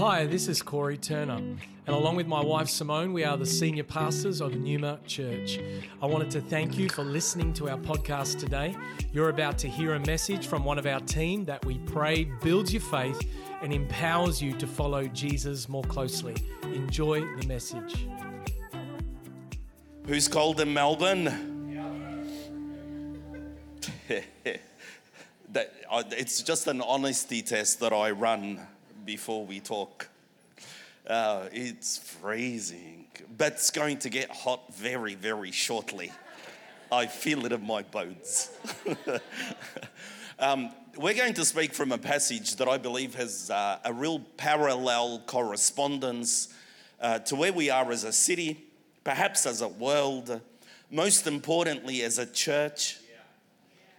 Hi, this is Corey Turner, and along with my wife Simone, we are the senior pastors of Numa Church. I wanted to thank you for listening to our podcast today. You're about to hear a message from one of our team that we pray builds your faith and empowers you to follow Jesus more closely. Enjoy the message. Who's cold in Melbourne? it's just an honesty test that I run before we talk. Uh, it's freezing, but it's going to get hot very, very shortly. I feel it in my bones. um, we're going to speak from a passage that I believe has uh, a real parallel correspondence uh, to where we are as a city, perhaps as a world, most importantly as a church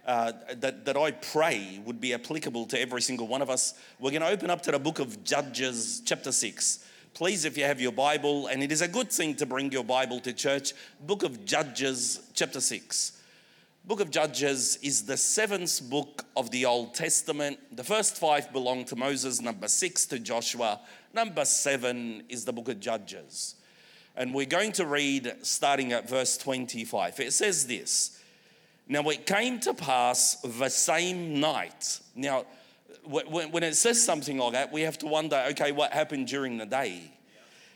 uh, that, that I pray would be applicable to every single one of us. We're going to open up to the book of Judges, chapter 6. Please, if you have your Bible, and it is a good thing to bring your Bible to church, book of Judges, chapter 6. Book of Judges is the seventh book of the Old Testament. The first five belong to Moses, number six to Joshua, number seven is the book of Judges. And we're going to read starting at verse 25. It says this now, it came to pass the same night. Now, when it says something like that, we have to wonder okay, what happened during the day?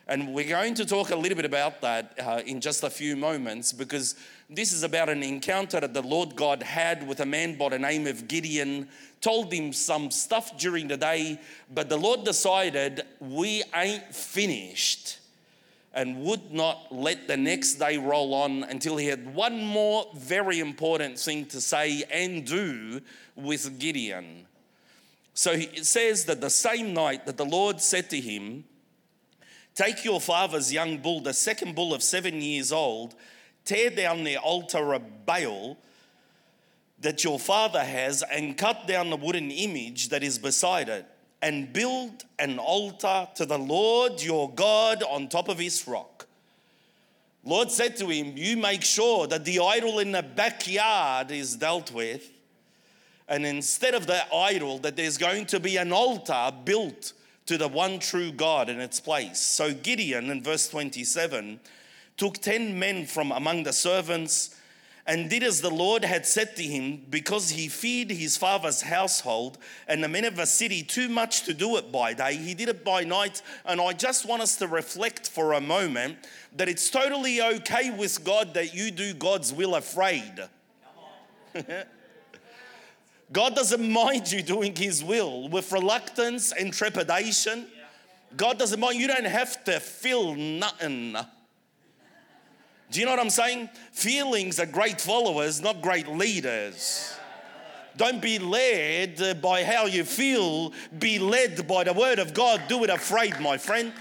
And we're going to talk a little bit about that uh, in just a few moments because this is about an encounter that the Lord God had with a man by the name of Gideon, told him some stuff during the day, but the Lord decided, we ain't finished and would not let the next day roll on until he had one more very important thing to say and do with Gideon. So it says that the same night that the Lord said to him, Take your father's young bull, the second bull of seven years old, tear down the altar of Baal that your father has, and cut down the wooden image that is beside it and build an altar to the Lord your God on top of his rock. Lord said to him, You make sure that the idol in the backyard is dealt with. And instead of that idol, that there's going to be an altar built to the one true God in its place. So Gideon, in verse 27, took 10 men from among the servants and did as the Lord had said to him, because he feared his father's household and the men of the city too much to do it by day. He did it by night. And I just want us to reflect for a moment that it's totally okay with God that you do God's will afraid. God doesn't mind you doing His will with reluctance and trepidation. God doesn't mind. You don't have to feel nothing. Do you know what I'm saying? Feelings are great followers, not great leaders. Don't be led by how you feel, be led by the word of God. Do it afraid, my friend.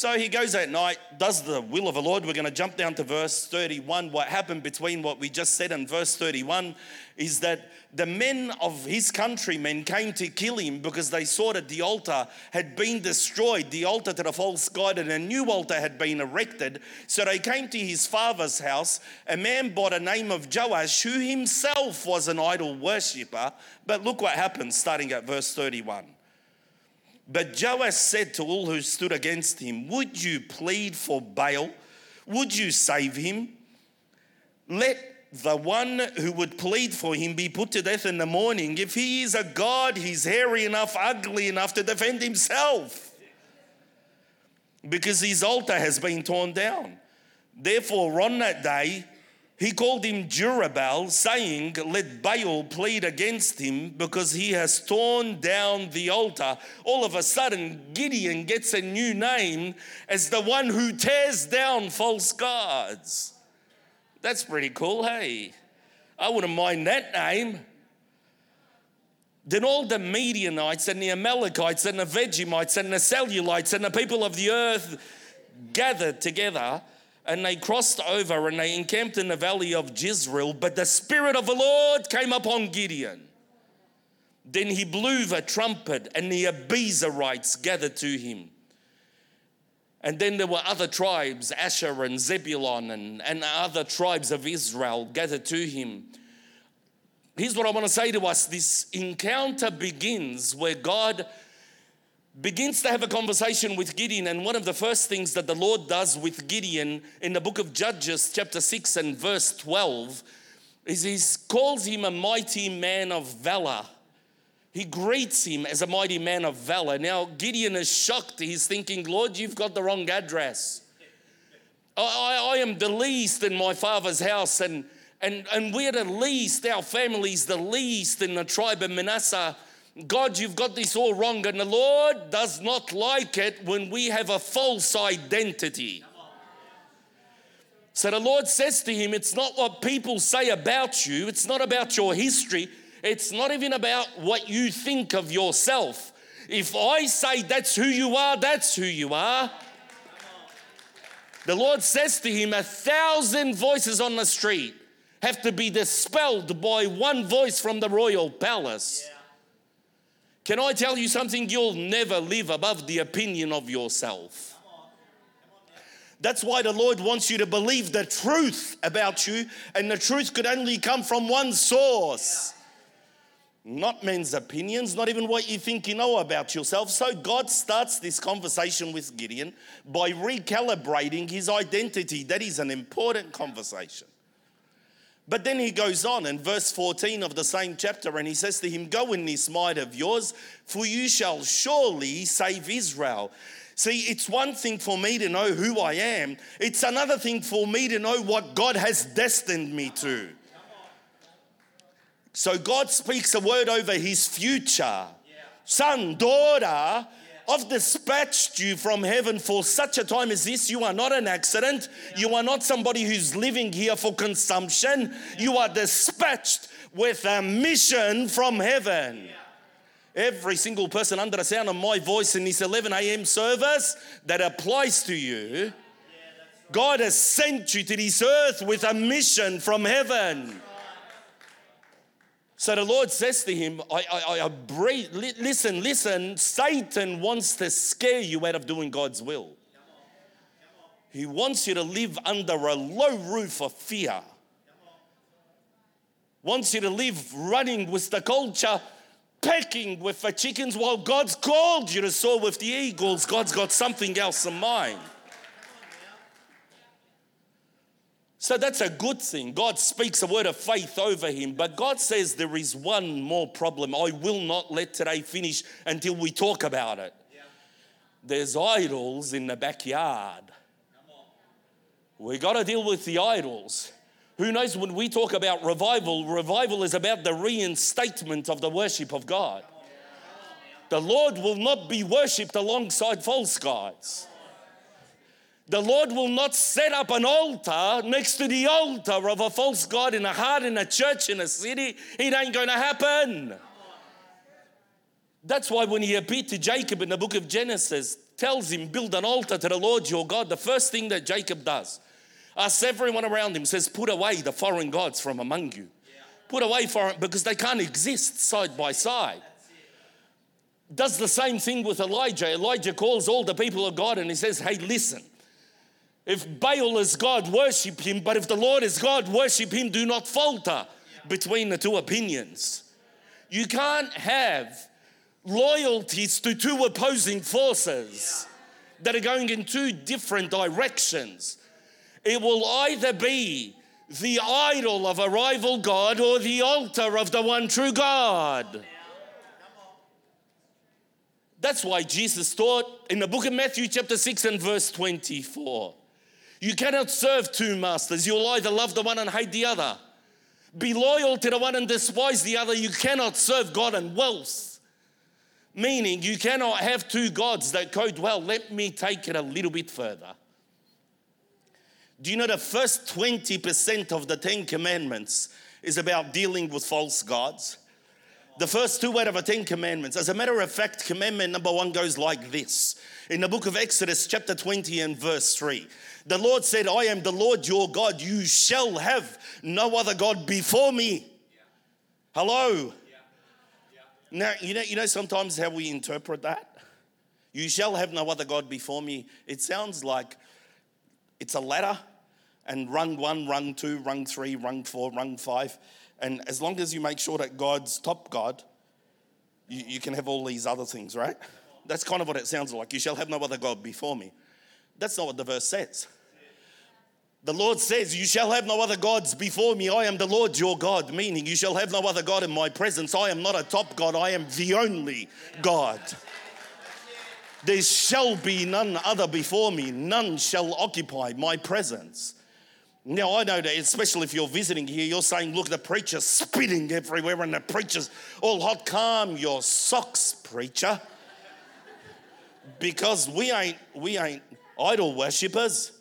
So he goes at night, does the will of the Lord. We're going to jump down to verse 31. What happened between what we just said and verse 31 is that the men of his countrymen came to kill him because they saw that the altar had been destroyed, the altar to the false god, and a new altar had been erected. So they came to his father's house, a man by the name of Joash, who himself was an idol worshipper. But look what happens starting at verse 31. But Joash said to all who stood against him, Would you plead for Baal? Would you save him? Let the one who would plead for him be put to death in the morning. If he is a God, he's hairy enough, ugly enough to defend himself. Because his altar has been torn down. Therefore, on that day, he called him Jerubbaal, saying, Let Baal plead against him because he has torn down the altar. All of a sudden, Gideon gets a new name as the one who tears down false gods. That's pretty cool, hey? I wouldn't mind that name. Then all the Midianites and the Amalekites and the Vegemites and the Cellulites and the people of the earth gathered together and they crossed over and they encamped in the valley of Jezreel. But the Spirit of the Lord came upon Gideon. Then he blew the trumpet, and the Abiezrites gathered to him. And then there were other tribes, Asher and Zebulon, and, and other tribes of Israel gathered to him. Here's what I want to say to us this encounter begins where God begins to have a conversation with Gideon. And one of the first things that the Lord does with Gideon in the book of Judges, chapter 6 and verse 12, is he calls him a mighty man of valor. He greets him as a mighty man of valor. Now, Gideon is shocked. He's thinking, Lord, you've got the wrong address. I, I, I am the least in my father's house, and, and, and we're the least, our family's the least in the tribe of Manasseh. God, you've got this all wrong, and the Lord does not like it when we have a false identity. So the Lord says to him, It's not what people say about you, it's not about your history, it's not even about what you think of yourself. If I say that's who you are, that's who you are. The Lord says to him, A thousand voices on the street have to be dispelled by one voice from the royal palace. Yeah. Can I tell you something? You'll never live above the opinion of yourself. That's why the Lord wants you to believe the truth about you, and the truth could only come from one source. Not men's opinions, not even what you think you know about yourself. So God starts this conversation with Gideon by recalibrating his identity. That is an important conversation. But then he goes on in verse 14 of the same chapter and he says to him, Go in this might of yours, for you shall surely save Israel. See, it's one thing for me to know who I am, it's another thing for me to know what God has destined me to. So God speaks a word over his future. Son, daughter, I've dispatched you from heaven for such a time as this. You are not an accident. You are not somebody who's living here for consumption. You are dispatched with a mission from heaven. Every single person under the sound of my voice in this 11 a.m. service that applies to you, God has sent you to this earth with a mission from heaven. So the Lord says to him, I, I, I breathe, listen, listen, Satan wants to scare you out of doing God's will. He wants you to live under a low roof of fear. Wants you to live running with the culture, pecking with the chickens while God's called you to soar with the eagles. God's got something else in mind. So that's a good thing. God speaks a word of faith over him. But God says there is one more problem. I will not let today finish until we talk about it. Yeah. There's idols in the backyard. We got to deal with the idols. Who knows when we talk about revival, revival is about the reinstatement of the worship of God. The Lord will not be worshipped alongside false gods. The Lord will not set up an altar next to the altar of a false God in a heart, in a church, in a city. It ain't going to happen. That's why when he appeared to Jacob in the book of Genesis, tells him, build an altar to the Lord your God, the first thing that Jacob does, asks everyone around him, says, put away the foreign gods from among you. Put away foreign, because they can't exist side by side. Does the same thing with Elijah. Elijah calls all the people of God and he says, hey, listen, if Baal is God, worship him. But if the Lord is God, worship him. Do not falter between the two opinions. You can't have loyalties to two opposing forces that are going in two different directions. It will either be the idol of a rival God or the altar of the one true God. That's why Jesus taught in the book of Matthew, chapter 6, and verse 24. You cannot serve two masters. You'll either love the one and hate the other. Be loyal to the one and despise the other. You cannot serve God and wealth. Meaning, you cannot have two gods that code well. Let me take it a little bit further. Do you know the first 20% of the Ten Commandments is about dealing with false gods? The first two out of the Ten Commandments. As a matter of fact, commandment number one goes like this. In the book of Exodus, chapter 20 and verse 3, the Lord said, I am the Lord your God. You shall have no other God before me. Yeah. Hello? Yeah. Yeah. Now, you know, you know sometimes how we interpret that? You shall have no other God before me. It sounds like it's a ladder and rung one, rung two, rung three, rung four, rung five. And as long as you make sure that God's top God, you, you can have all these other things, right? That's kind of what it sounds like. You shall have no other God before me. That's not what the verse says. The Lord says, You shall have no other gods before me. I am the Lord your God, meaning you shall have no other God in my presence. I am not a top God, I am the only God. There shall be none other before me, none shall occupy my presence. Now, I know that, especially if you're visiting here, you're saying, Look, the preacher's spitting everywhere and the preacher's all hot. Calm your socks, preacher. Because we ain't, we ain't idol worshippers.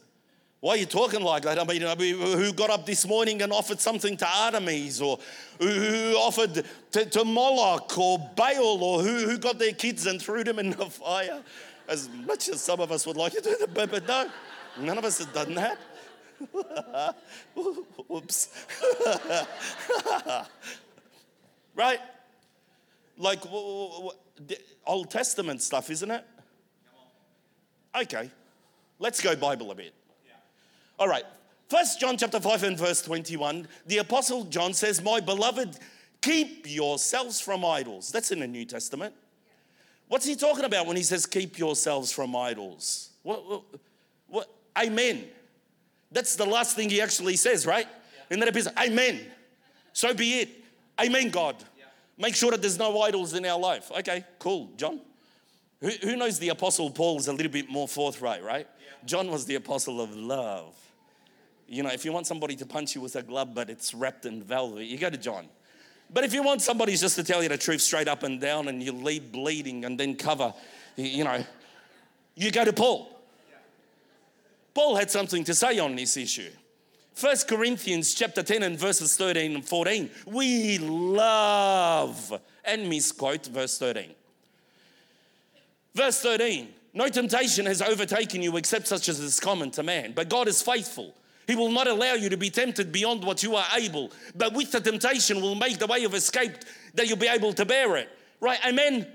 Why are you talking like that? I mean, uh, who got up this morning and offered something to Artemis, or who offered to, to Moloch or Baal, or who, who got their kids and threw them in the fire? As much as some of us would like to do that, but no, none of us have done that. Whoops. right? Like Old Testament stuff, isn't it? Okay, let's go Bible a bit. All right. First John chapter 5 and verse 21, the apostle John says, "My beloved, keep yourselves from idols." That's in the New Testament. What's he talking about when he says keep yourselves from idols? What, what, what? Amen. That's the last thing he actually says, right? Yeah. And then it is, Amen. So be it. Amen, God. Yeah. Make sure that there's no idols in our life. Okay, cool. John? Who, who knows the Apostle Paul is a little bit more forthright, right? Yeah. John was the apostle of love. You know, if you want somebody to punch you with a glove, but it's wrapped in velvet, you go to John. But if you want somebody just to tell you the truth straight up and down and you leave bleeding and then cover, you know, you go to Paul. Paul had something to say on this issue. 1 Corinthians chapter 10 and verses 13 and 14. We love, and misquote verse 13. Verse 13. No temptation has overtaken you except such as is common to man, but God is faithful he will not allow you to be tempted beyond what you are able, but with the temptation will make the way of escape that you'll be able to bear it. Right? Amen.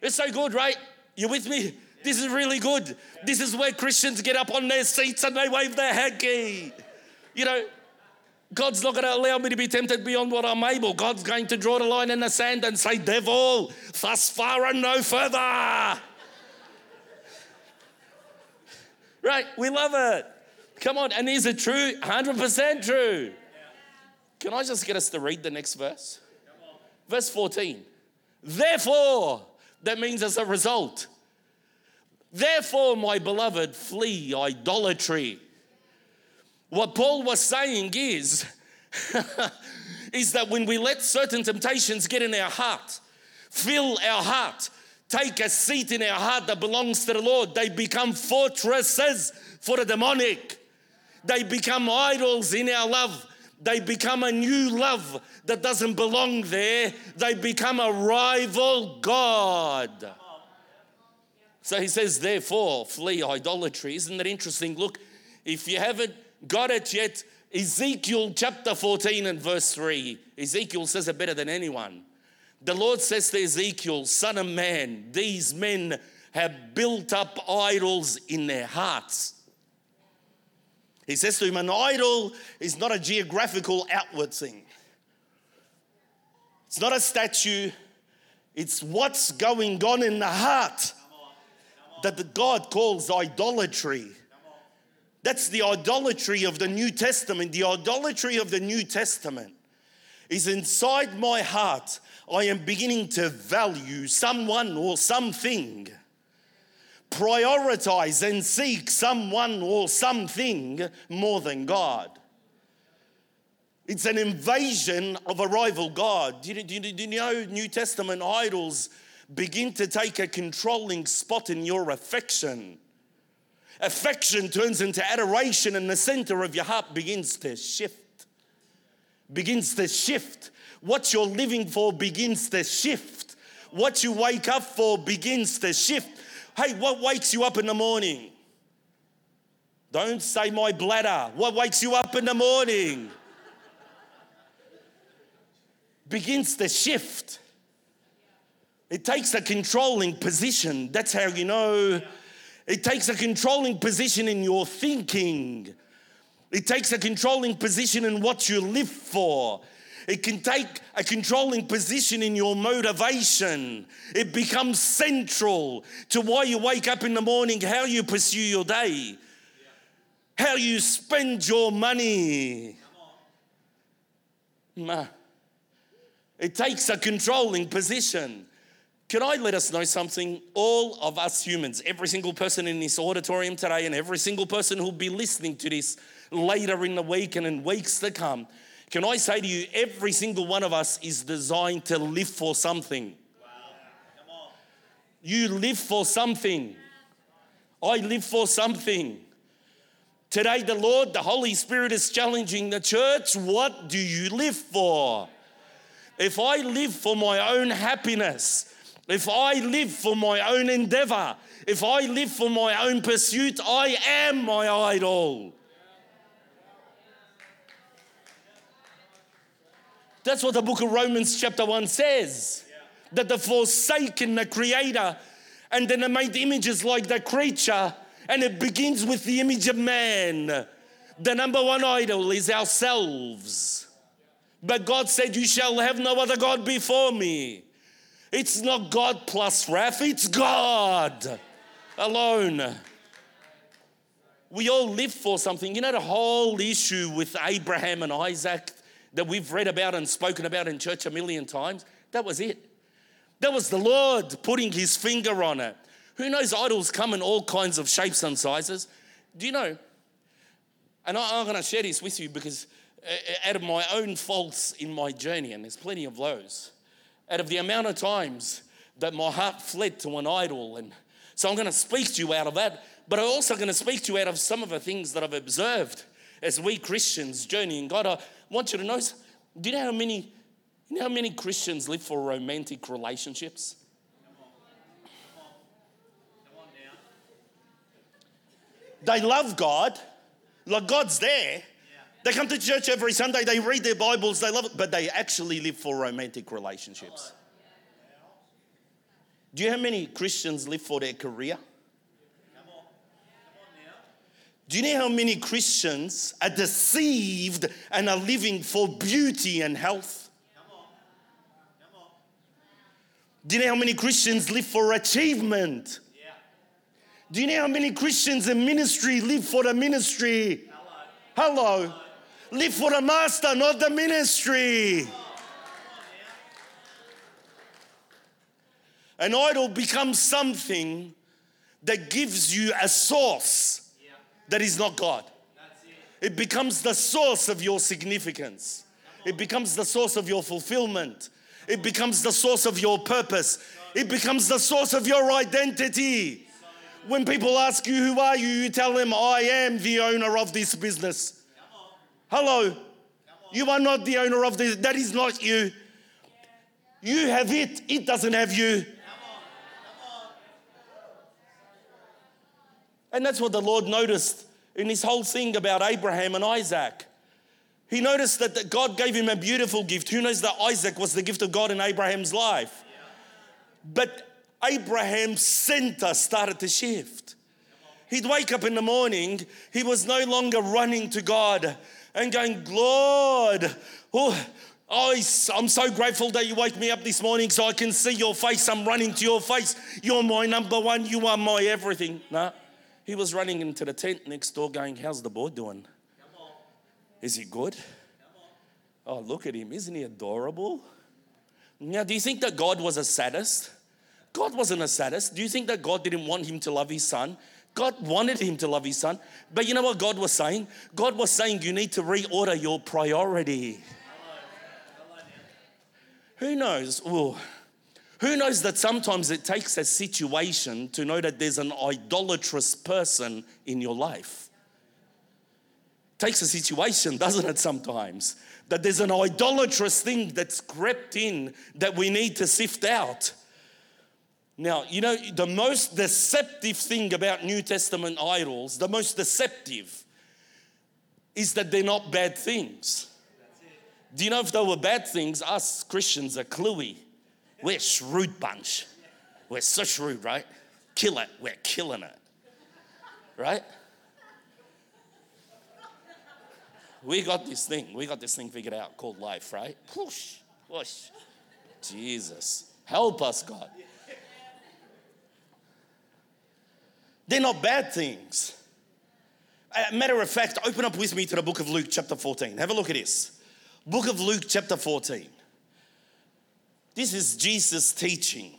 It's so good, right? You with me? This is really good. This is where Christians get up on their seats and they wave their hanky. You know, God's not going to allow me to be tempted beyond what I'm able. God's going to draw the line in the sand and say, Devil, thus far and no further. right? We love it. Come on, and is it true? 100% true. Can I just get us to read the next verse? Verse 14. Therefore, that means as a result. Therefore, my beloved, flee idolatry. What Paul was saying is, is that when we let certain temptations get in our heart, fill our heart, take a seat in our heart that belongs to the Lord, they become fortresses for the demonic. They become idols in our love. They become a new love that doesn't belong there. They become a rival God. So he says, therefore, flee idolatry. Isn't that interesting? Look, if you haven't got it yet, Ezekiel chapter 14 and verse 3, Ezekiel says it better than anyone. The Lord says to Ezekiel, Son of man, these men have built up idols in their hearts. He says to him, An idol is not a geographical outward thing, it's not a statue, it's what's going on in the heart that the God calls idolatry. That's the idolatry of the New Testament. The idolatry of the New Testament is inside my heart. I am beginning to value someone or something prioritize and seek someone or something more than God. It's an invasion of a rival God. Do you, do, do you, know New Testament idols begin to take a controlling spot in your affection? Affection turns into adoration, and the center of your heart begins to shift. Begins to shift. What you're living for begins to shift. What you wake up for begins to shift Hey, what wakes you up in the morning? Don't say my bladder. What wakes you up in the morning? Begins to shift. It takes a controlling position. That's how you know. It takes a controlling position in your thinking. It takes a controlling position in what you live for. It can take a controlling position in your motivation. It becomes central to why you wake up in the morning, how you pursue your day, how you spend your money. It takes a controlling position. Can I let us know something? All of us humans, every single person in this auditorium today, and every single person who'll be listening to this later in the week and in weeks to come, can I say to you, every single one of us is designed to live for something. You live for something. I live for something. Today, the Lord, the Holy Spirit is challenging the church what do you live for? If I live for my own happiness, if I live for my own endeavor, if I live for my own pursuit, I am my idol. That's what the book of Romans, chapter 1 says. That the forsaken the creator, and then they made images like the creature, and it begins with the image of man. The number one idol is ourselves. But God said, You shall have no other God before me. It's not God plus wrath, it's God alone. We all live for something. You know, the whole issue with Abraham and Isaac that we've read about and spoken about in church a million times, that was it. That was the Lord putting his finger on it. Who knows, idols come in all kinds of shapes and sizes. Do you know? And I'm going to share this with you because uh, out of my own faults in my journey, and there's plenty of those, out of the amount of times that my heart fled to an idol. And so I'm going to speak to you out of that, but I'm also going to speak to you out of some of the things that I've observed as we Christians journey in God. I want you to know do you know how many, you know how many Christians live for romantic relationships? They love God, like God's there. They come to church every Sunday, they read their Bibles, they love it, but they actually live for romantic relationships. Do you know how many Christians live for their career? Do you know how many Christians are deceived and are living for beauty and health? Do you know how many Christians live for achievement? Do you know how many Christians in ministry live for the ministry? Hello. Hello. Live for the master, not the ministry. An idol becomes something that gives you a source that is not God. It becomes the source of your significance. It becomes the source of your fulfillment. It becomes the source of your purpose. It becomes the source of your identity. When people ask you, Who are you? you tell them, I am the owner of this business. Hello. You are not the owner of this. That is not you. You have it, it doesn't have you. And that's what the Lord noticed in this whole thing about Abraham and Isaac. He noticed that God gave him a beautiful gift. Who knows that Isaac was the gift of God in Abraham's life? But Abraham's center started to shift. He'd wake up in the morning, he was no longer running to God and going, Lord, oh, Oh, I'm so grateful that you wake me up this morning so I can see your face. I'm running to your face. You're my number one. You are my everything. No. He was running into the tent next door going, How's the boy doing? Is he good? Oh, look at him. Isn't he adorable? Now, do you think that God was a sadist? God wasn't a sadist. Do you think that God didn't want him to love his son? God wanted him to love his son. But you know what God was saying? God was saying you need to reorder your priority. Who knows? Ooh. Who knows that sometimes it takes a situation to know that there's an idolatrous person in your life? Takes a situation, doesn't it, sometimes? That there's an idolatrous thing that's crept in that we need to sift out. Now, you know, the most deceptive thing about New Testament idols, the most deceptive, is that they're not bad things. Do you know if they were bad things, us Christians are cluey. We're a shrewd bunch. We're so shrewd, right? Kill it. We're killing it. Right? We got this thing. We got this thing figured out called life, right? Whoosh, whoosh. Jesus. Help us, God. They're not bad things. Matter of fact, open up with me to the book of Luke, chapter 14. Have a look at this. Book of Luke, chapter 14. This is Jesus teaching.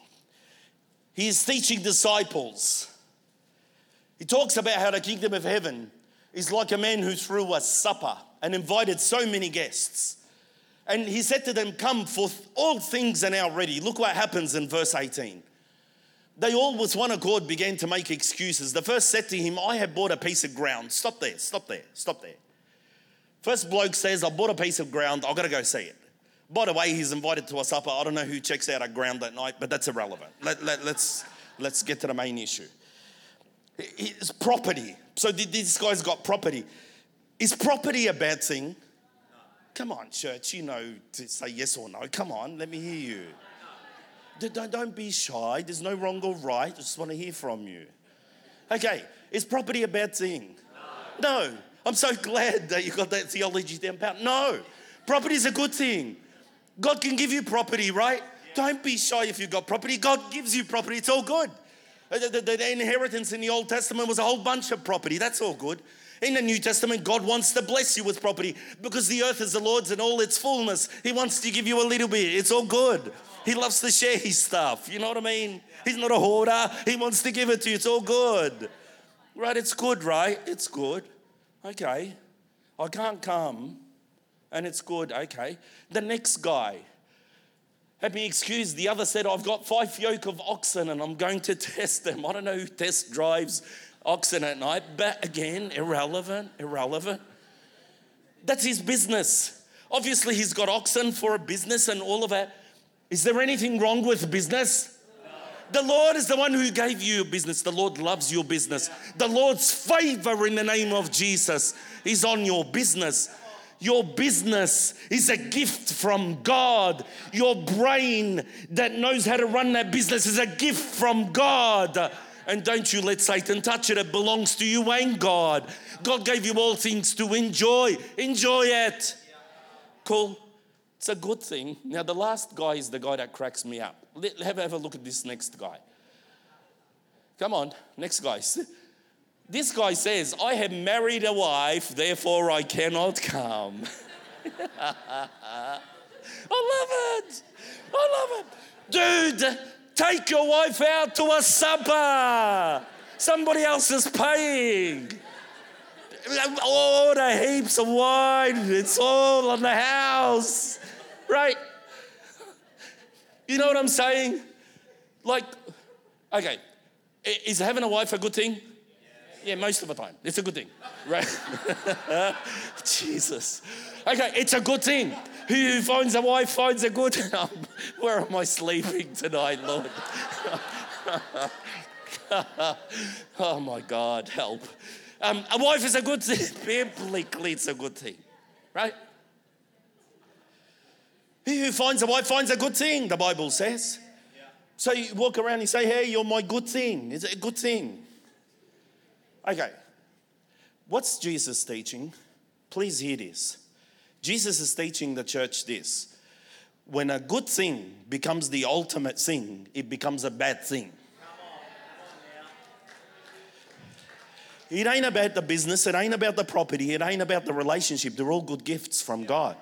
He is teaching disciples. He talks about how the kingdom of heaven is like a man who threw a supper and invited so many guests. And he said to them, Come, for all things are now ready. Look what happens in verse 18. They all, with one accord, began to make excuses. The first said to him, I have bought a piece of ground. Stop there, stop there, stop there. First bloke says, I bought a piece of ground, I've got to go see it. By the way, he's invited to a supper. I don't know who checks out a ground at night, but that's irrelevant. Let, let, let's, let's get to the main issue. It's property. So this guy's got property. Is property a bad thing? Come on, church, you know to say yes or no. Come on, let me hear you. Don't, don't be shy. There's no wrong or right. I just want to hear from you. Okay, is property a bad thing? No. no. I'm so glad that you got that theology down pat. No. Property is a good thing. God can give you property, right? Don't be shy if you've got property. God gives you property. It's all good. Uh, the, the, the inheritance in the Old Testament was a whole bunch of property. That's all good. In the New Testament, God wants to bless you with property because the earth is the Lord's and all its fullness. He wants to give you a little bit. It's all good. He loves to share his stuff. You know what I mean? He's not a hoarder. He wants to give it to you. It's all good. Right? It's good, right? It's good. Okay. I can't come and it's good. Okay. The next guy had me excused. The other said, I've got five yoke of oxen and I'm going to test them. I don't know who test drives oxen at night, but again, irrelevant, irrelevant. That's his business. Obviously, he's got oxen for a business and all of that. Is there anything wrong with business? The Lord is the one who gave you business. The Lord loves your business. The Lord's favor in the name of Jesus is on your business. Your business is a gift from God. Your brain that knows how to run that business is a gift from God. And don't you let Satan touch it. It belongs to you and God. God gave you all things to enjoy. Enjoy it. Cool. It's a good thing. Now, the last guy is the guy that cracks me up. Let, have, have a look at this next guy. Come on, next guy. This guy says, I have married a wife, therefore I cannot come. I love it. I love it. Dude, take your wife out to a supper. Somebody else is paying. Order heaps of wine. It's all on the house. Right? You know what I'm saying? Like, okay, is having a wife a good thing? Yeah, most of the time. It's a good thing, right? Jesus. Okay, it's a good thing. Who finds a wife finds a good. Where am I sleeping tonight, Lord? oh my God, help. Um, a wife is a good thing. Biblically, it's a good thing, right? He who finds a wife finds a good thing, the Bible says. So you walk around and say, Hey, you're my good thing. Is it a good thing? Okay. What's Jesus teaching? Please hear this. Jesus is teaching the church this. When a good thing becomes the ultimate thing, it becomes a bad thing. It ain't about the business, it ain't about the property, it ain't about the relationship. They're all good gifts from God.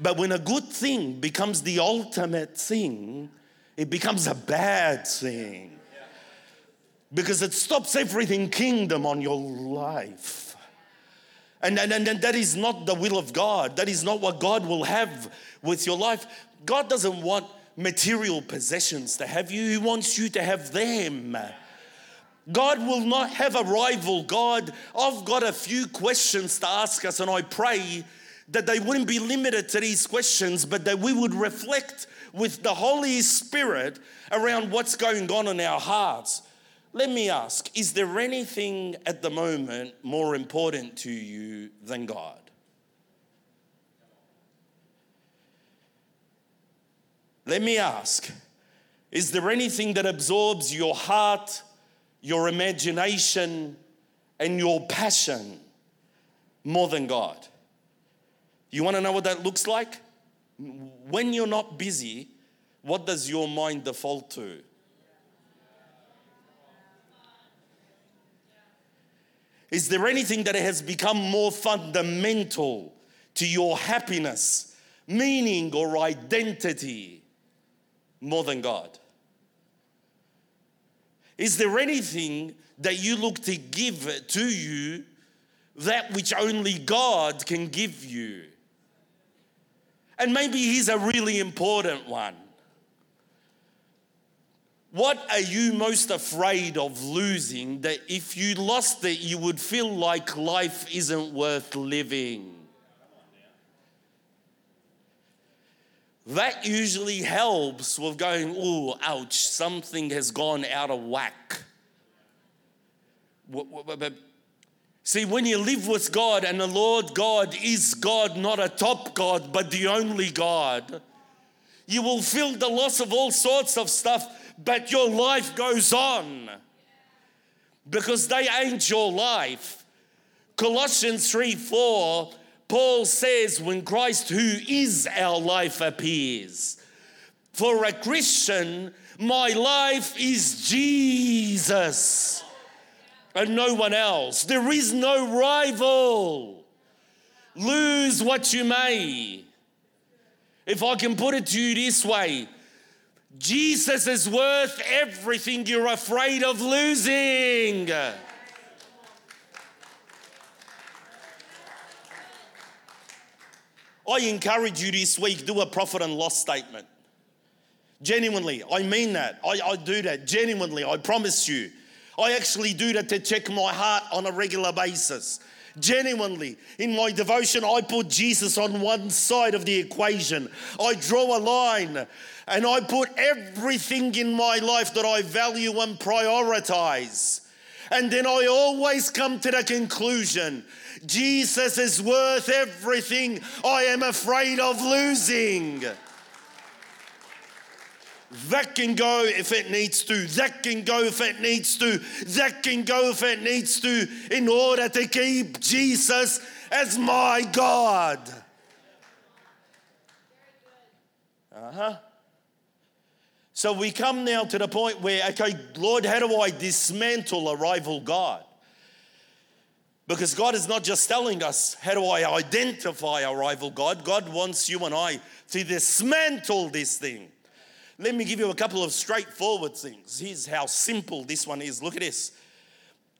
But when a good thing becomes the ultimate thing, it becomes a bad thing. Because it stops everything kingdom on your life. And, and, and that is not the will of God. That is not what God will have with your life. God doesn't want material possessions to have you, He wants you to have them. God will not have a rival. God, I've got a few questions to ask us, and I pray that they wouldn't be limited to these questions, but that we would reflect with the Holy Spirit around what's going on in our hearts. Let me ask is there anything at the moment more important to you than God? Let me ask is there anything that absorbs your heart, your imagination, and your passion more than God? You want to know what that looks like? When you're not busy, what does your mind default to? Is there anything that has become more fundamental to your happiness, meaning, or identity more than God? Is there anything that you look to give to you that which only God can give you? And maybe he's a really important one. What are you most afraid of losing that if you lost it, you would feel like life isn't worth living? That usually helps with going, oh, ouch, something has gone out of whack. See, when you live with God and the Lord God is God, not a top God, but the only God, you will feel the loss of all sorts of stuff but your life goes on because they ain't your life. Colossians 3 4, Paul says, when Christ, who is our life, appears. For a Christian, my life is Jesus and no one else. There is no rival. Lose what you may. If I can put it to you this way, Jesus is worth everything you're afraid of losing. I encourage you this week do a profit and loss statement. Genuinely, I mean that. I, I do that genuinely, I promise you. I actually do that to check my heart on a regular basis. Genuinely, in my devotion, I put Jesus on one side of the equation. I draw a line and I put everything in my life that I value and prioritize. And then I always come to the conclusion Jesus is worth everything I am afraid of losing. That can go if it needs to. That can go if it needs to. That can go if it needs to in order to keep Jesus as my God. Uh huh. So we come now to the point where, okay, Lord, how do I dismantle a rival God? Because God is not just telling us, how do I identify a rival God? God wants you and I to dismantle this thing. Let me give you a couple of straightforward things. Here's how simple this one is. Look at this.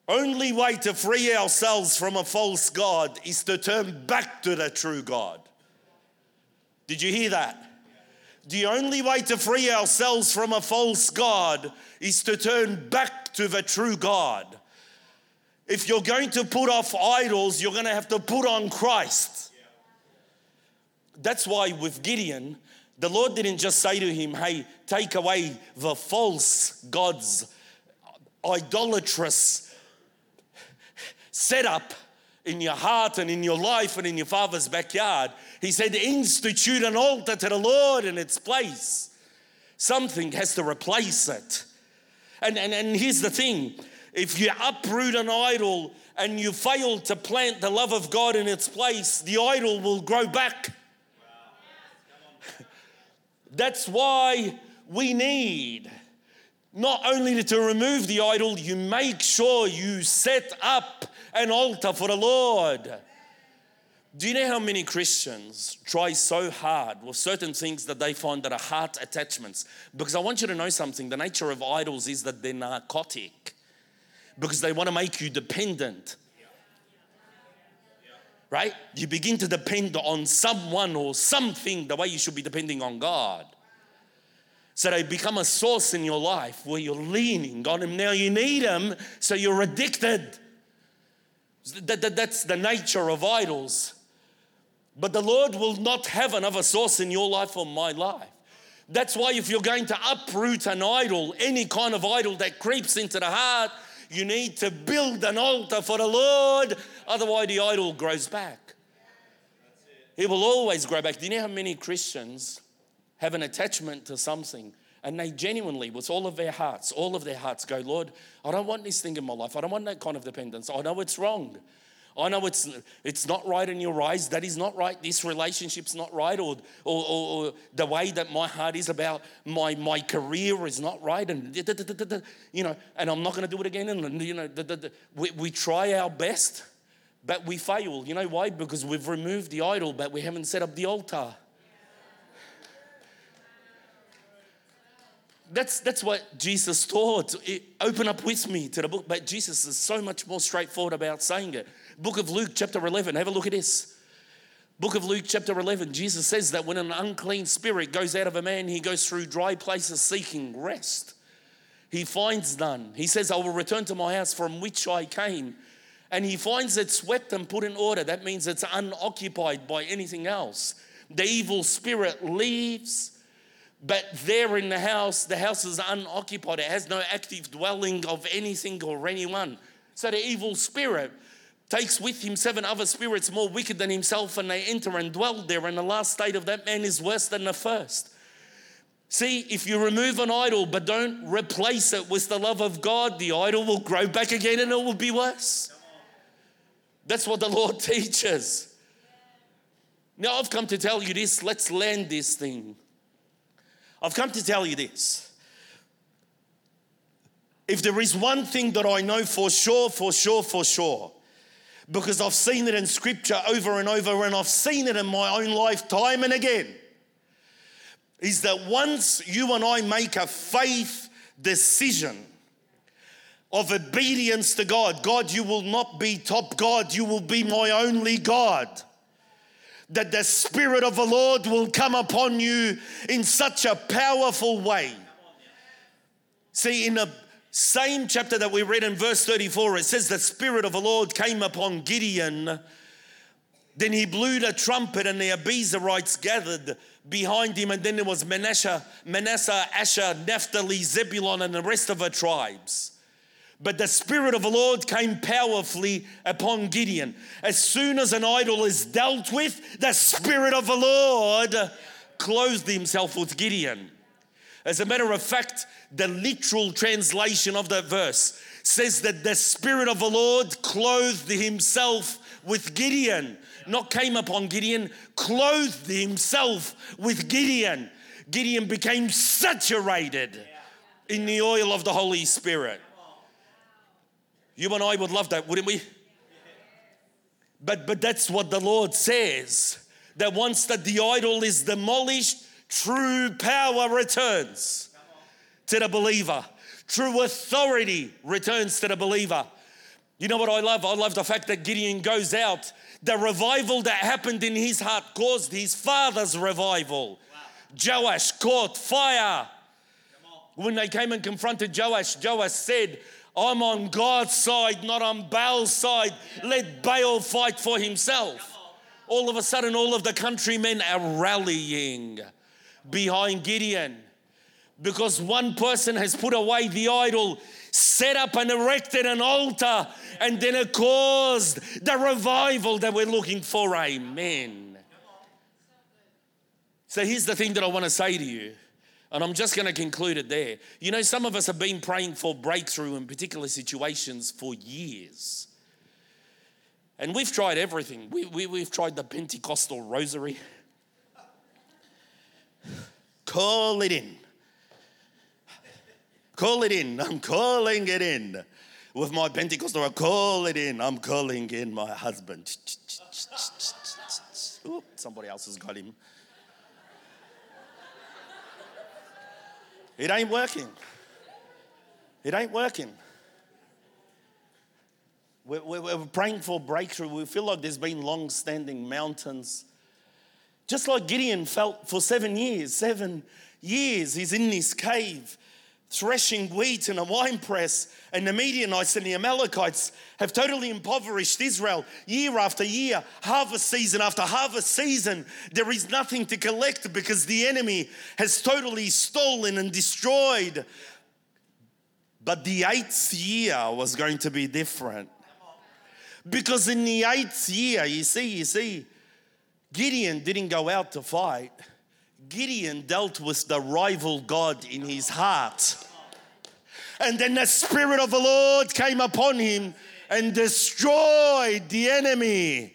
Only way to free ourselves from a false God is to turn back to the true God. Did you hear that? The only way to free ourselves from a false God is to turn back to the true God. If you're going to put off idols, you're going to have to put on Christ. That's why with Gideon, the Lord didn't just say to him, Hey, take away the false gods, idolatrous setup in your heart and in your life and in your father's backyard. He said, Institute an altar to the Lord in its place. Something has to replace it. And, and, and here's the thing if you uproot an idol and you fail to plant the love of God in its place, the idol will grow back. That's why we need not only to remove the idol, you make sure you set up an altar for the Lord. Do you know how many Christians try so hard with certain things that they find that are heart attachments? Because I want you to know something the nature of idols is that they're narcotic, because they want to make you dependent. Right? You begin to depend on someone or something the way you should be depending on God. So they become a source in your life where you're leaning on Him. Now you need Him, so you're addicted. That, that, that's the nature of idols. But the Lord will not have another source in your life or my life. That's why, if you're going to uproot an idol, any kind of idol that creeps into the heart, you need to build an altar for the Lord. Otherwise, the idol grows back. It will always grow back. Do you know how many Christians have an attachment to something and they genuinely, with all of their hearts, all of their hearts, go, Lord, I don't want this thing in my life. I don't want that kind of dependence. I know it's wrong. I know it's, it's not right in your eyes. That is not right. This relationship's not right. Or, or, or, or the way that my heart is about my, my career is not right. And, you know, and I'm not going to do it again. And, you know, we, we try our best, but we fail. You know why? Because we've removed the idol, but we haven't set up the altar. That's, that's what Jesus taught. open up with me to the book, but Jesus is so much more straightforward about saying it. Book of Luke, chapter 11, have a look at this. Book of Luke, chapter 11, Jesus says that when an unclean spirit goes out of a man, he goes through dry places seeking rest. He finds none. He says, I will return to my house from which I came. And he finds it swept and put in order. That means it's unoccupied by anything else. The evil spirit leaves but there in the house, the house is unoccupied. It has no active dwelling of anything or anyone. So the evil spirit takes with him seven other spirits more wicked than himself, and they enter and dwell there. And the last state of that man is worse than the first. See, if you remove an idol but don't replace it with the love of God, the idol will grow back again and it will be worse. That's what the Lord teaches. Now, I've come to tell you this. Let's land this thing. I've come to tell you this. If there is one thing that I know for sure, for sure, for sure, because I've seen it in scripture over and over, and I've seen it in my own life time and again, is that once you and I make a faith decision of obedience to God, God, you will not be top God, you will be my only God that the Spirit of the Lord will come upon you in such a powerful way. See, in the same chapter that we read in verse 34, it says, The Spirit of the Lord came upon Gideon. Then he blew the trumpet, and the Abiezrites gathered behind him. And then there was Manasseh, Manasseh, Asher, Naphtali, Zebulon, and the rest of the tribes. But the Spirit of the Lord came powerfully upon Gideon. As soon as an idol is dealt with, the Spirit of the Lord clothed himself with Gideon. As a matter of fact, the literal translation of that verse says that the Spirit of the Lord clothed himself with Gideon. Not came upon Gideon, clothed himself with Gideon. Gideon became saturated in the oil of the Holy Spirit. You and I would love that, wouldn't we? But, but that's what the Lord says that once that the idol is demolished, true power returns to the believer, true authority returns to the believer. You know what I love? I love the fact that Gideon goes out. The revival that happened in his heart caused his father's revival. Wow. Joash caught fire. When they came and confronted Joash, Joash said, I'm on God's side, not on Baal's side. Let Baal fight for himself. All of a sudden, all of the countrymen are rallying behind Gideon because one person has put away the idol, set up and erected an altar, and then it caused the revival that we're looking for. Amen. So here's the thing that I want to say to you and I'm just going to conclude it there. You know, some of us have been praying for breakthrough in particular situations for years. And we've tried everything. We, we, we've tried the Pentecostal rosary. Call it in. Call it in. I'm calling it in. With my Pentecostal, I call it in. I'm calling in my husband. Ooh, somebody else has got him. It ain't working. It ain't working. We're, we're, praying for breakthrough. We feel like there's been long standing mountains. Just like Gideon felt for seven years. Seven years he's in this cave threshing wheat in a winepress, and the Midianites and the Amalekites have totally impoverished Israel year after year, harvest season after harvest season. There is nothing to collect because the enemy has totally stolen and destroyed. But the eighth year was going to be different. Because in the eighth year, you see, you see, Gideon didn't go out to fight. Gideon dealt with the rival God in his heart. And then the Spirit of the Lord came upon him and destroyed the enemy.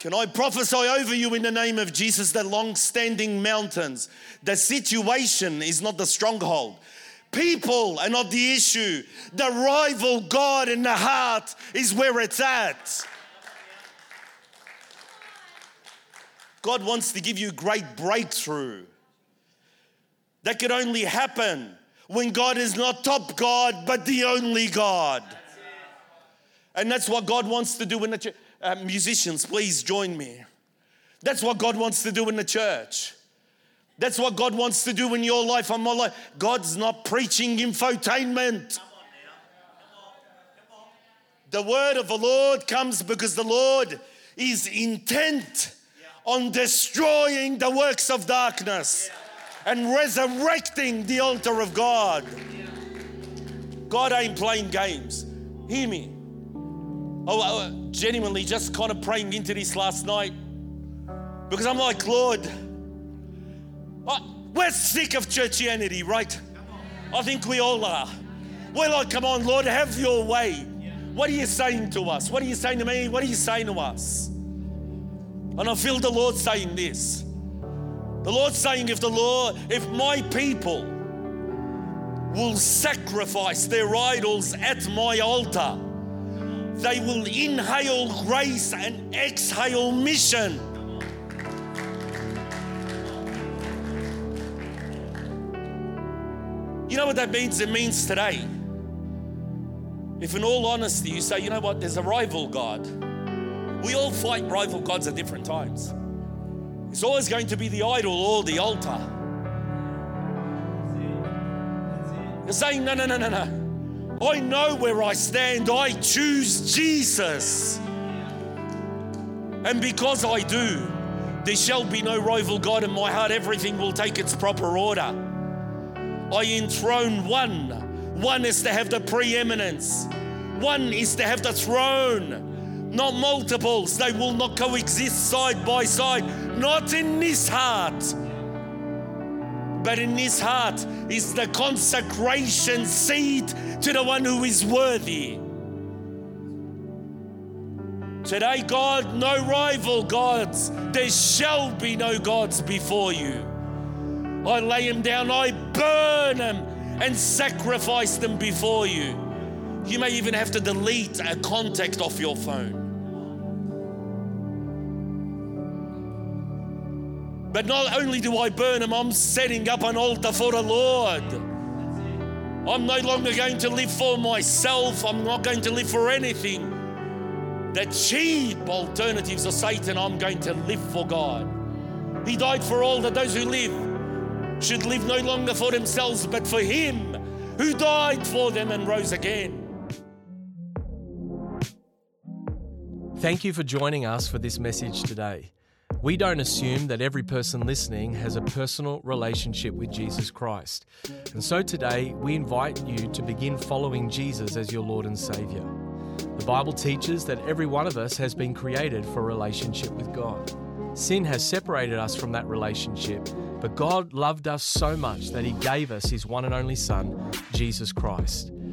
Can I prophesy over you in the name of Jesus the long standing mountains? The situation is not the stronghold. People are not the issue. The rival God in the heart is where it's at. God wants to give you great breakthrough. That could only happen when God is not top God, but the only God. And that's what God wants to do in the church. Uh, musicians, please join me. That's what God wants to do in the church. That's what God wants to do in your life and my life. God's not preaching infotainment. The word of the Lord comes because the Lord is intent on destroying the works of darkness and resurrecting the altar of God. God ain't playing games. Hear me. Oh, oh, genuinely just kind of praying into this last night because I'm like, Lord, we're sick of churchianity, right? I think we all are. We're like, come on, Lord, have your way. What are you saying to us? What are you saying to me? What are you saying to us? And I feel the Lord saying this. The Lord saying, if the Lord, if my people will sacrifice their idols at my altar, they will inhale grace and exhale mission. You know what that means? It means today. If, in all honesty, you say, you know what, there's a rival God, we all fight rival gods at different times. It's always going to be the idol or the altar. You're saying, no, no, no, no, no. I know where I stand. I choose Jesus. And because I do, there shall be no rival God in my heart. Everything will take its proper order. I enthrone one. One is to have the preeminence, one is to have the throne, not multiples. They will not coexist side by side, not in this heart. But in this heart is the consecration seed to the one who is worthy. Today, God, no rival gods. There shall be no gods before you. I lay them down, I burn them and sacrifice them before you. You may even have to delete a contact off your phone. But not only do I burn them, I'm setting up an altar for the Lord. I'm no longer going to live for myself. I'm not going to live for anything. The cheap alternatives of Satan, I'm going to live for God. He died for all that those who live should live no longer for themselves, but for Him who died for them and rose again. Thank you for joining us for this message today. We don't assume that every person listening has a personal relationship with Jesus Christ. And so today, we invite you to begin following Jesus as your Lord and Savior. The Bible teaches that every one of us has been created for a relationship with God. Sin has separated us from that relationship, but God loved us so much that He gave us His one and only Son, Jesus Christ.